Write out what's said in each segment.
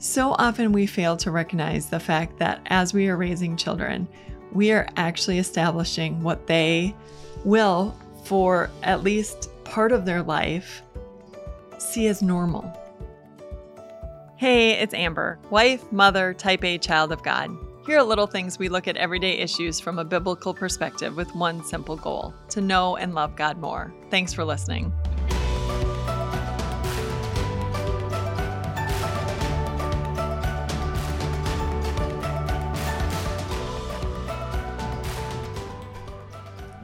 So often we fail to recognize the fact that as we are raising children, we are actually establishing what they will, for at least part of their life, see as normal. Hey, it's Amber, wife, mother, type A child of God. Here are little things we look at everyday issues from a biblical perspective with one simple goal to know and love God more. Thanks for listening.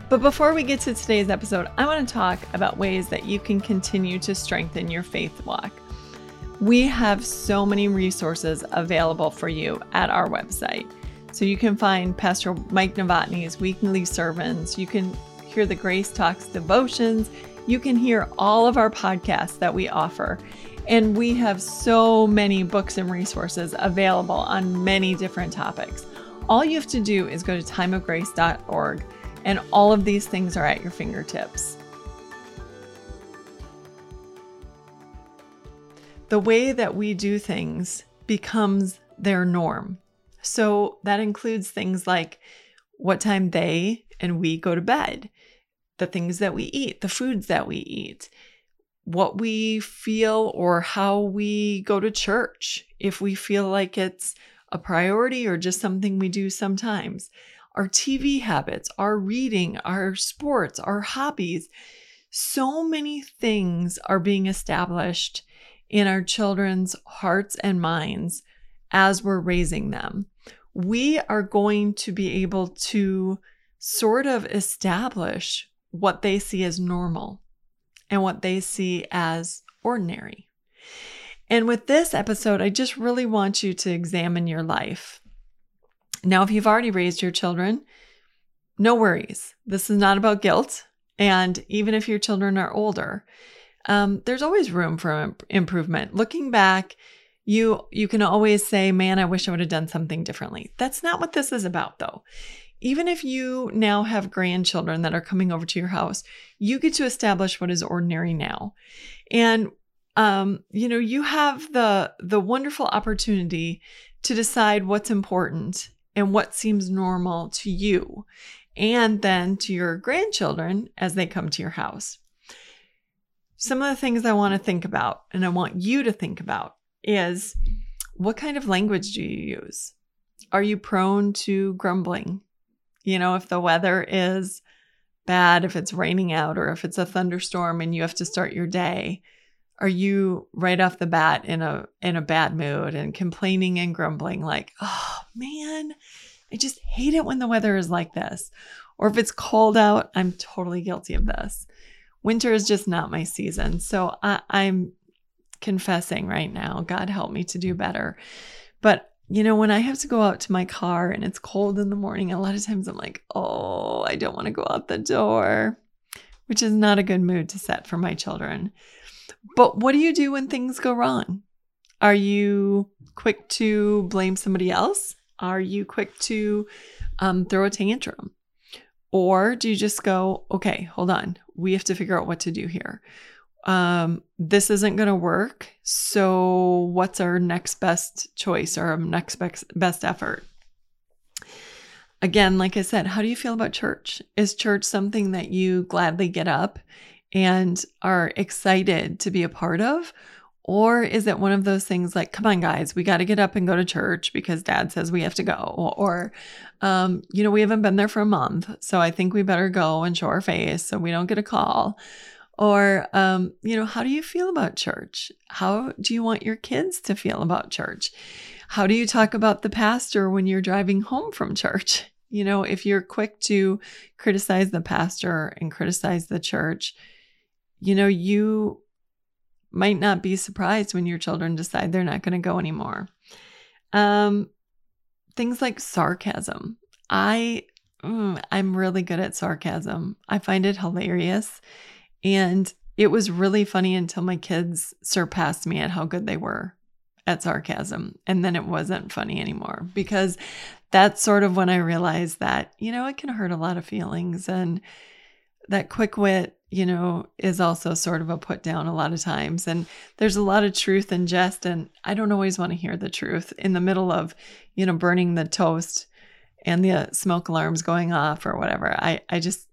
But before we get to today's episode, I want to talk about ways that you can continue to strengthen your faith walk. We have so many resources available for you at our website. So you can find Pastor Mike Novotny's weekly sermons. You can hear the Grace Talks devotions. You can hear all of our podcasts that we offer. And we have so many books and resources available on many different topics. All you have to do is go to timeofgrace.org and all of these things are at your fingertips. The way that we do things becomes their norm. So that includes things like what time they and we go to bed, the things that we eat, the foods that we eat, what we feel or how we go to church, if we feel like it's a priority or just something we do sometimes our TV habits, our reading, our sports, our hobbies. So many things are being established in our children's hearts and minds as we're raising them. We are going to be able to sort of establish what they see as normal and what they see as ordinary. And with this episode, I just really want you to examine your life. Now, if you've already raised your children, no worries. This is not about guilt. And even if your children are older, um, there's always room for improvement. Looking back, you you can always say, "Man, I wish I would have done something differently." That's not what this is about, though. Even if you now have grandchildren that are coming over to your house, you get to establish what is ordinary now, and um, you know you have the the wonderful opportunity to decide what's important and what seems normal to you, and then to your grandchildren as they come to your house. Some of the things I want to think about and I want you to think about is what kind of language do you use? Are you prone to grumbling? You know, if the weather is bad, if it's raining out, or if it's a thunderstorm and you have to start your day, are you right off the bat in a in a bad mood and complaining and grumbling like oh man i just hate it when the weather is like this or if it's cold out i'm totally guilty of this. Winter is just not my season. So I, i'm confessing right now god help me to do better. But you know when i have to go out to my car and it's cold in the morning a lot of times i'm like oh i don't want to go out the door which is not a good mood to set for my children but what do you do when things go wrong? Are you quick to blame somebody else? Are you quick to um, throw a tantrum? Or do you just go, okay, hold on, we have to figure out what to do here? Um, this isn't going to work. So, what's our next best choice or our next best, best effort? Again, like I said, how do you feel about church? Is church something that you gladly get up and are excited to be a part of? Or is it one of those things like, come on, guys, we got to get up and go to church because dad says we have to go? Or, um, you know, we haven't been there for a month. So I think we better go and show our face so we don't get a call. Or, um, you know, how do you feel about church? How do you want your kids to feel about church? How do you talk about the pastor when you're driving home from church? You know, if you're quick to criticize the pastor and criticize the church, you know, you might not be surprised when your children decide they're not going to go anymore. Um, things like sarcasm. I mm, I'm really good at sarcasm. I find it hilarious. And it was really funny until my kids surpassed me at how good they were at sarcasm. And then it wasn't funny anymore because that's sort of when I realized that, you know, it can hurt a lot of feelings and that quick wit, you know, is also sort of a put down a lot of times. And there's a lot of truth and jest. And I don't always want to hear the truth in the middle of, you know, burning the toast and the uh, smoke alarms going off or whatever. I, I just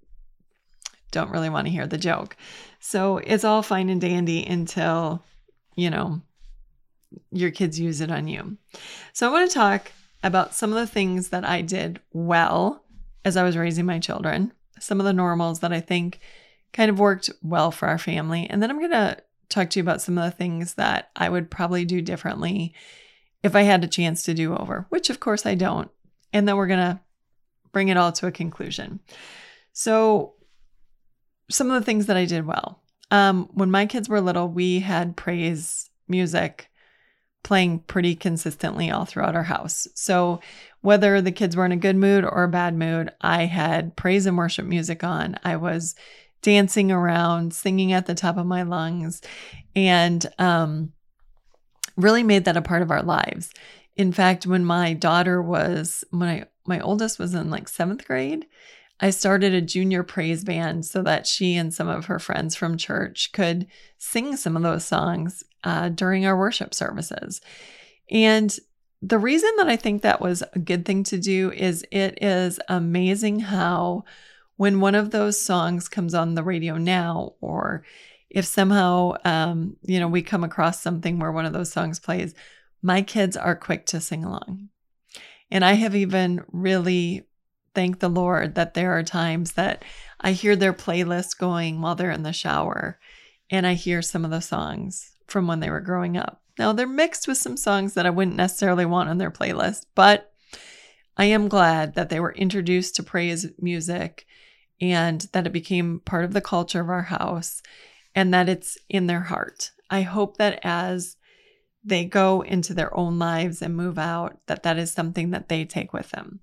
don't really want to hear the joke. So it's all fine and dandy until, you know, your kids use it on you. So I want to talk about some of the things that I did well as I was raising my children, some of the normals that I think kind of worked well for our family. And then I'm going to talk to you about some of the things that I would probably do differently if I had a chance to do over, which of course I don't. And then we're going to bring it all to a conclusion. So, some of the things that I did well. Um, when my kids were little, we had praise music playing pretty consistently all throughout our house. So, whether the kids were in a good mood or a bad mood, I had praise and worship music on. I was dancing around, singing at the top of my lungs, and um, really made that a part of our lives. In fact, when my daughter was, when I, my oldest was in like seventh grade, I started a junior praise band so that she and some of her friends from church could sing some of those songs uh, during our worship services. And the reason that I think that was a good thing to do is it is amazing how, when one of those songs comes on the radio now, or if somehow, um, you know, we come across something where one of those songs plays, my kids are quick to sing along. And I have even really thanked the Lord that there are times that I hear their playlist going while they're in the shower and I hear some of the songs from when they were growing up. Now, they're mixed with some songs that I wouldn't necessarily want on their playlist, but I am glad that they were introduced to praise music and that it became part of the culture of our house and that it's in their heart. I hope that as they go into their own lives and move out, that that is something that they take with them.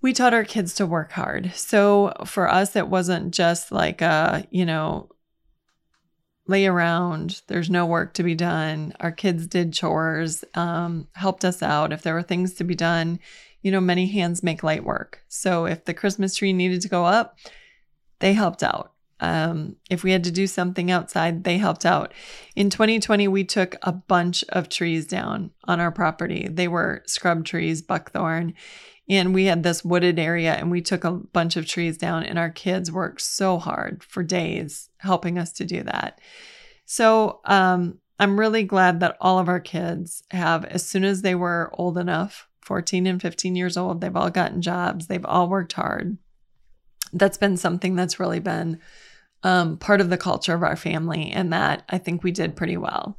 We taught our kids to work hard. So for us, it wasn't just like a, you know, lay around, there's no work to be done. Our kids did chores, um, helped us out. If there were things to be done, you know, many hands make light work. So if the Christmas tree needed to go up, they helped out. Um, if we had to do something outside, they helped out. In 2020, we took a bunch of trees down on our property. They were scrub trees, buckthorn, and we had this wooded area and we took a bunch of trees down and our kids worked so hard for days helping us to do that. So, um, I'm really glad that all of our kids have, as soon as they were old enough, 14 and 15 years old, they've all gotten jobs, they've all worked hard. That's been something that's really been um, part of the culture of our family, and that I think we did pretty well.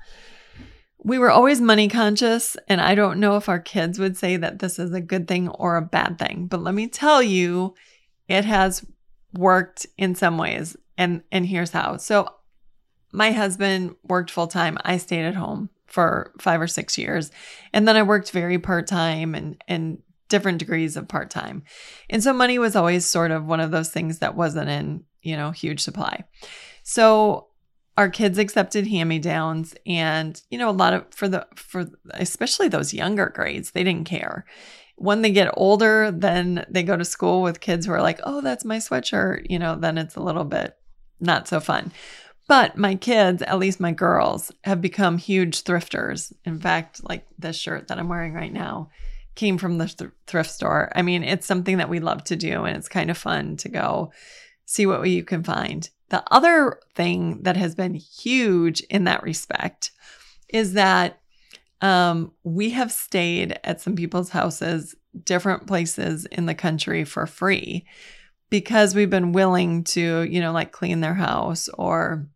We were always money conscious, and I don't know if our kids would say that this is a good thing or a bad thing, but let me tell you, it has worked in some ways, and and here's how. So, my husband worked full time. I stayed at home for five or six years, and then I worked very part time and and different degrees of part time. And so money was always sort of one of those things that wasn't in, you know, huge supply. So our kids accepted hand-me-downs and, you know, a lot of for the for especially those younger grades, they didn't care. When they get older, then they go to school with kids who are like, "Oh, that's my sweatshirt." You know, then it's a little bit not so fun. But my kids, at least my girls, have become huge thrifters. In fact, like this shirt that I'm wearing right now came from the th- thrift store. I mean, it's something that we love to do and it's kind of fun to go see what you can find. The other thing that has been huge in that respect is that um, we have stayed at some people's houses, different places in the country for free because we've been willing to, you know, like clean their house or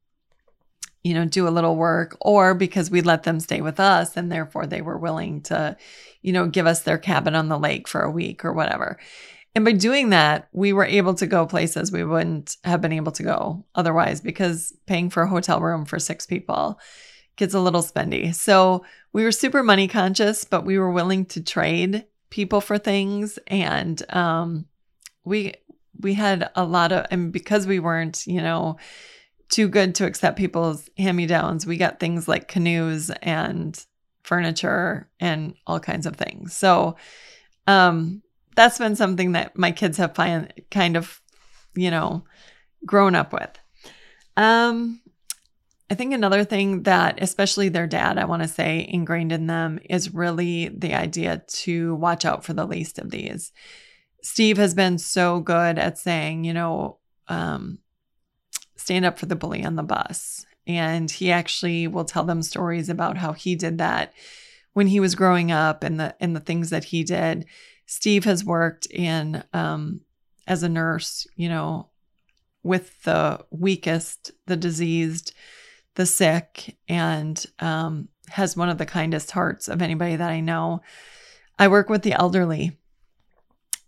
you know, do a little work, or because we let them stay with us and therefore they were willing to, you know, give us their cabin on the lake for a week or whatever. And by doing that, we were able to go places we wouldn't have been able to go otherwise because paying for a hotel room for six people gets a little spendy. So we were super money conscious, but we were willing to trade people for things. And um, we, we had a lot of, and because we weren't, you know, too good to accept people's hand me downs. We got things like canoes and furniture and all kinds of things. So, um, that's been something that my kids have kind of you know, grown up with. Um, I think another thing that, especially their dad, I want to say ingrained in them is really the idea to watch out for the least of these. Steve has been so good at saying, you know, um, stand up for the bully on the bus. And he actually will tell them stories about how he did that when he was growing up and the and the things that he did. Steve has worked in um, as a nurse, you know, with the weakest, the diseased, the sick, and um, has one of the kindest hearts of anybody that I know. I work with the elderly.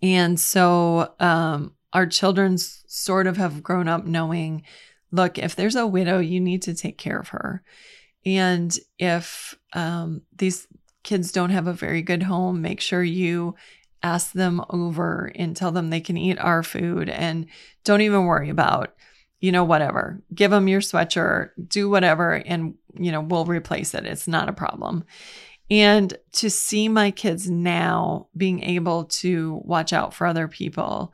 And so um, our children sort of have grown up knowing look, if there's a widow, you need to take care of her. And if um, these kids don't have a very good home, make sure you ask them over and tell them they can eat our food and don't even worry about, you know, whatever. Give them your sweatshirt, do whatever, and, you know, we'll replace it. It's not a problem. And to see my kids now being able to watch out for other people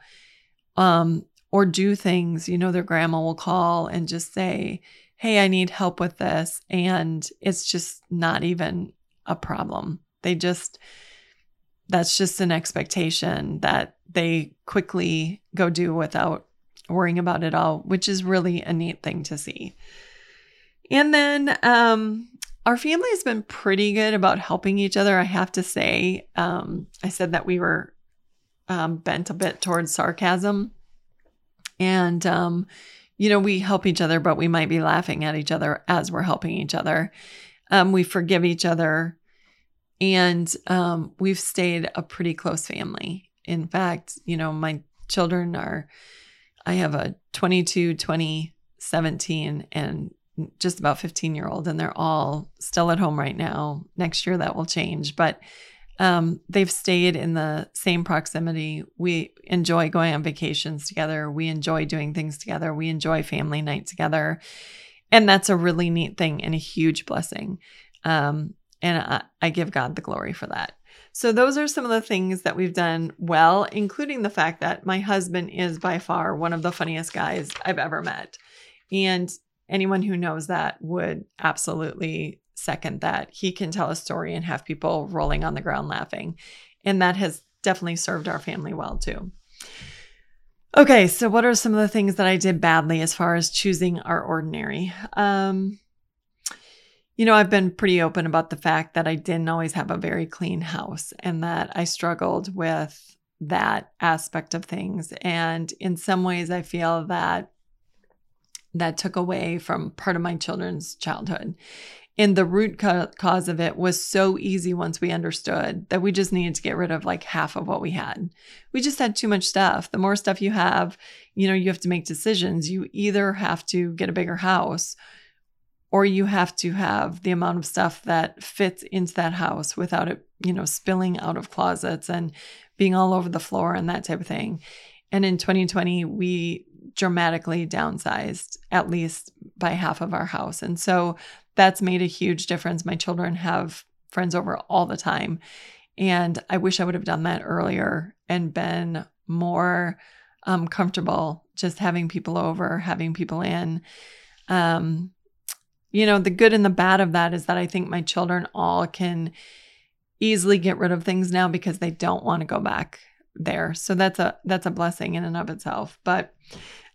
um, or do things, you know, their grandma will call and just say, Hey, I need help with this. And it's just not even a problem. They just, that's just an expectation that they quickly go do without worrying about it all, which is really a neat thing to see. And then um, our family has been pretty good about helping each other, I have to say. Um, I said that we were um, bent a bit towards sarcasm. And, um, you know, we help each other, but we might be laughing at each other as we're helping each other. Um, we forgive each other. And um, we've stayed a pretty close family. In fact, you know, my children are, I have a 22, 20, 17, and just about 15 year old, and they're all still at home right now. Next year that will change, but um, they've stayed in the same proximity. We enjoy going on vacations together. We enjoy doing things together. We enjoy family night together. And that's a really neat thing and a huge blessing. Um, and I, I give God the glory for that. So, those are some of the things that we've done well, including the fact that my husband is by far one of the funniest guys I've ever met. And anyone who knows that would absolutely second that. He can tell a story and have people rolling on the ground laughing. And that has definitely served our family well too. Okay, so what are some of the things that I did badly as far as choosing our ordinary? Um, you know, I've been pretty open about the fact that I didn't always have a very clean house and that I struggled with that aspect of things. And in some ways, I feel that that took away from part of my children's childhood. And the root cause of it was so easy once we understood that we just needed to get rid of like half of what we had. We just had too much stuff. The more stuff you have, you know, you have to make decisions. You either have to get a bigger house or you have to have the amount of stuff that fits into that house without it, you know, spilling out of closets and being all over the floor and that type of thing. And in 2020, we dramatically downsized at least by half of our house. And so that's made a huge difference. My children have friends over all the time. And I wish I would have done that earlier and been more um, comfortable just having people over, having people in. Um, you know, the good and the bad of that is that I think my children all can easily get rid of things now because they don't want to go back there. So that's a that's a blessing in and of itself. But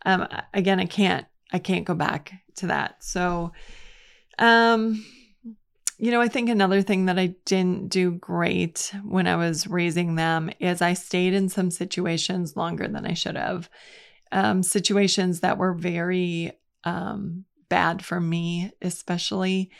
um, again, I can't I can't go back to that. So um you know, I think another thing that I didn't do great when I was raising them is I stayed in some situations longer than I should have. Um, situations that were very um, bad for me, especially.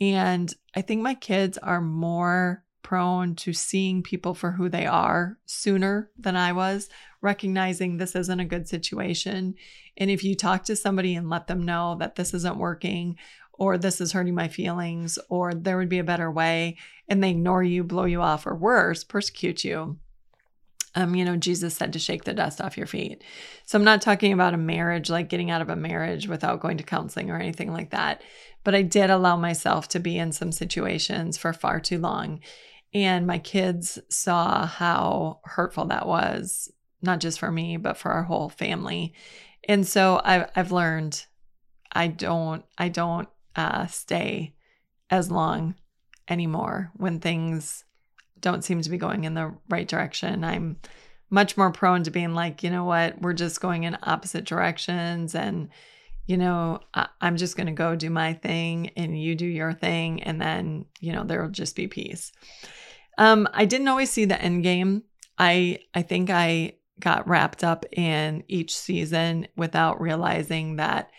And I think my kids are more prone to seeing people for who they are sooner than I was, recognizing this isn't a good situation. And if you talk to somebody and let them know that this isn't working, or this is hurting my feelings, or there would be a better way, and they ignore you, blow you off, or worse, persecute you, um, you know, Jesus said to shake the dust off your feet. So I'm not talking about a marriage, like getting out of a marriage without going to counseling or anything like that. But I did allow myself to be in some situations for far too long. And my kids saw how hurtful that was, not just for me, but for our whole family. And so I've, I've learned I don't, I don't uh, stay as long anymore when things don't seem to be going in the right direction. I'm much more prone to being like, you know what, we're just going in opposite directions. And, you know, I- am just going to go do my thing and you do your thing. And then, you know, there'll just be peace. Um, I didn't always see the end game. I, I think I got wrapped up in each season without realizing that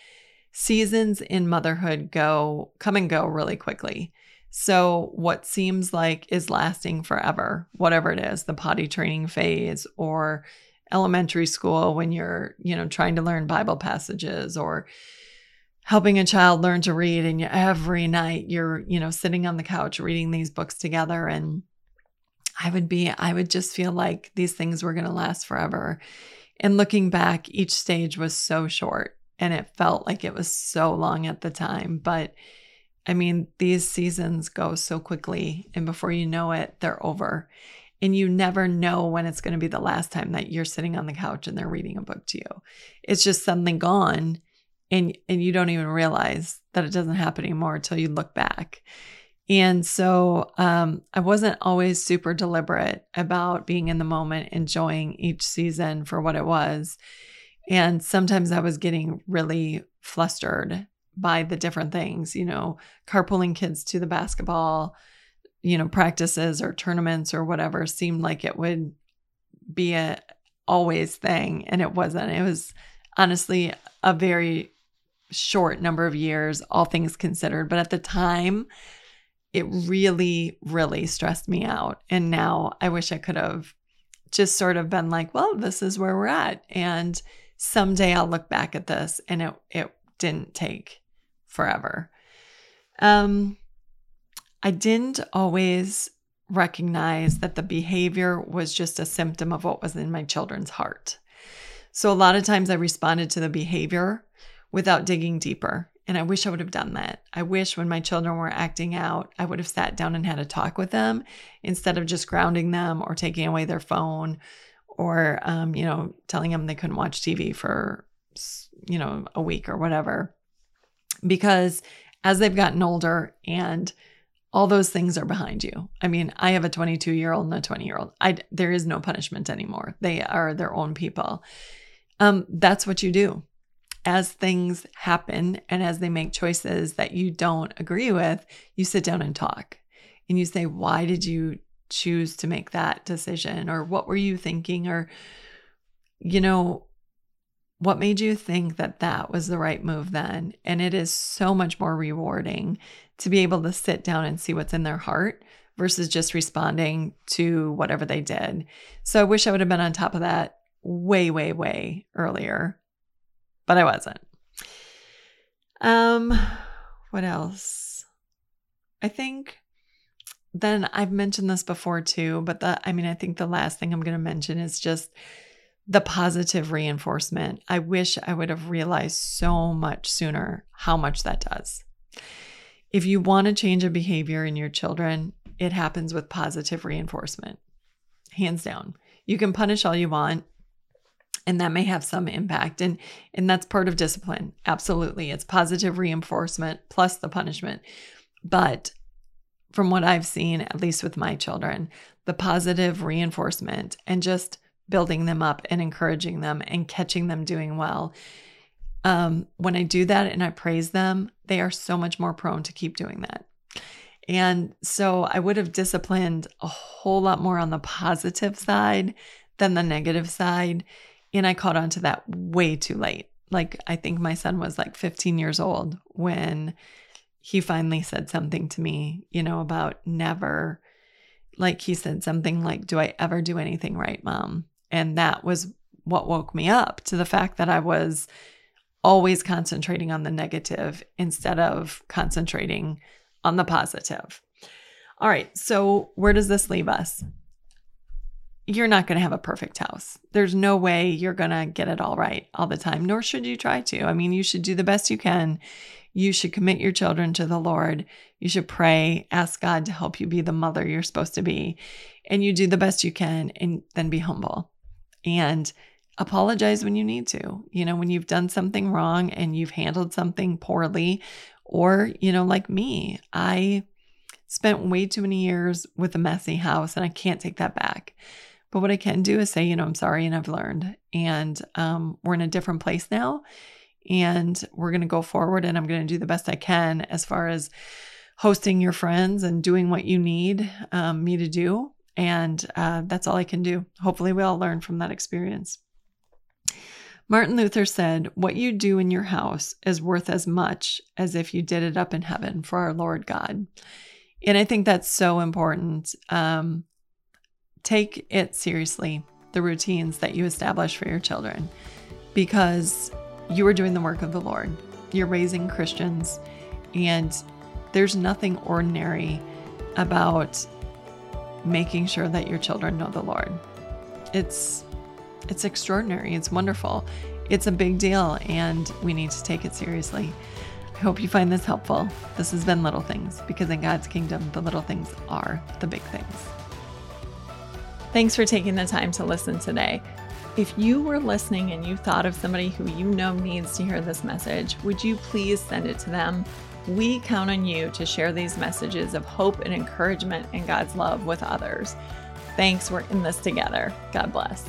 seasons in motherhood go come and go really quickly. So, what seems like is lasting forever, whatever it is, the potty training phase or elementary school when you're, you know, trying to learn Bible passages or helping a child learn to read and every night you're, you know, sitting on the couch reading these books together and I would be I would just feel like these things were going to last forever. And looking back, each stage was so short and it felt like it was so long at the time, but I mean, these seasons go so quickly, and before you know it, they're over. And you never know when it's going to be the last time that you're sitting on the couch and they're reading a book to you. It's just suddenly gone, and, and you don't even realize that it doesn't happen anymore until you look back. And so um, I wasn't always super deliberate about being in the moment, enjoying each season for what it was. And sometimes I was getting really flustered by the different things, you know, carpooling kids to the basketball, you know, practices or tournaments or whatever seemed like it would be a always thing and it wasn't. It was honestly a very short number of years all things considered, but at the time it really really stressed me out and now I wish I could have just sort of been like, well, this is where we're at and someday I'll look back at this and it it didn't take forever. Um, I didn't always recognize that the behavior was just a symptom of what was in my children's heart. So a lot of times I responded to the behavior without digging deeper. And I wish I would have done that. I wish when my children were acting out, I would have sat down and had a talk with them instead of just grounding them or taking away their phone or, um, you know, telling them they couldn't watch TV for, you know, a week or whatever because as they've gotten older and all those things are behind you. I mean, I have a 22 year old and a 20 year old. I there is no punishment anymore. They are their own people. Um, that's what you do. As things happen and as they make choices that you don't agree with, you sit down and talk, and you say, "Why did you choose to make that decision?" Or "What were you thinking?" Or, you know, what made you think that that was the right move then? And it is so much more rewarding to be able to sit down and see what's in their heart versus just responding to whatever they did. So I wish I would have been on top of that way, way, way earlier, but I wasn't. Um, what else? I think then I've mentioned this before too, but the I mean, I think the last thing I'm going to mention is just the positive reinforcement. I wish I would have realized so much sooner how much that does. If you want to change a behavior in your children, it happens with positive reinforcement, hands down. You can punish all you want, and that may have some impact and and that's part of discipline absolutely it's positive reinforcement plus the punishment but from what i've seen at least with my children the positive reinforcement and just building them up and encouraging them and catching them doing well. Um, when I do that and I praise them, they are so much more prone to keep doing that. And so I would have disciplined a whole lot more on the positive side than the negative side. And I caught on to that way too late. Like, I think my son was like 15 years old when he finally said something to me, you know, about never, like, he said something like, Do I ever do anything right, mom? And that was what woke me up to the fact that I was always concentrating on the negative instead of concentrating on the positive. All right, so where does this leave us? You're not going to have a perfect house. There's no way you're going to get it all right all the time, nor should you try to. I mean, you should do the best you can. You should commit your children to the Lord. You should pray, ask God to help you be the mother you're supposed to be, and you do the best you can and then be humble and apologize when you need to. You know, when you've done something wrong and you've handled something poorly, or, you know, like me, I spent way too many years with a messy house and I can't take that back. But what I can do is say, you know, I'm sorry and I've learned. And um, we're in a different place now. And we're going to go forward and I'm going to do the best I can as far as hosting your friends and doing what you need um, me to do. And uh, that's all I can do. Hopefully, we all learn from that experience. Martin Luther said, What you do in your house is worth as much as if you did it up in heaven for our Lord God. And I think that's so important. Um, take it seriously, the routines that you establish for your children, because you are doing the work of the Lord. You're raising Christians, and there's nothing ordinary about making sure that your children know the Lord. It's it's extraordinary. It's wonderful. It's a big deal and we need to take it seriously. I hope you find this helpful. This has been Little Things because in God's kingdom, the little things are the big things. Thanks for taking the time to listen today. If you were listening and you thought of somebody who you know needs to hear this message, would you please send it to them? We count on you to share these messages of hope and encouragement and God's love with others. Thanks, we're in this together. God bless.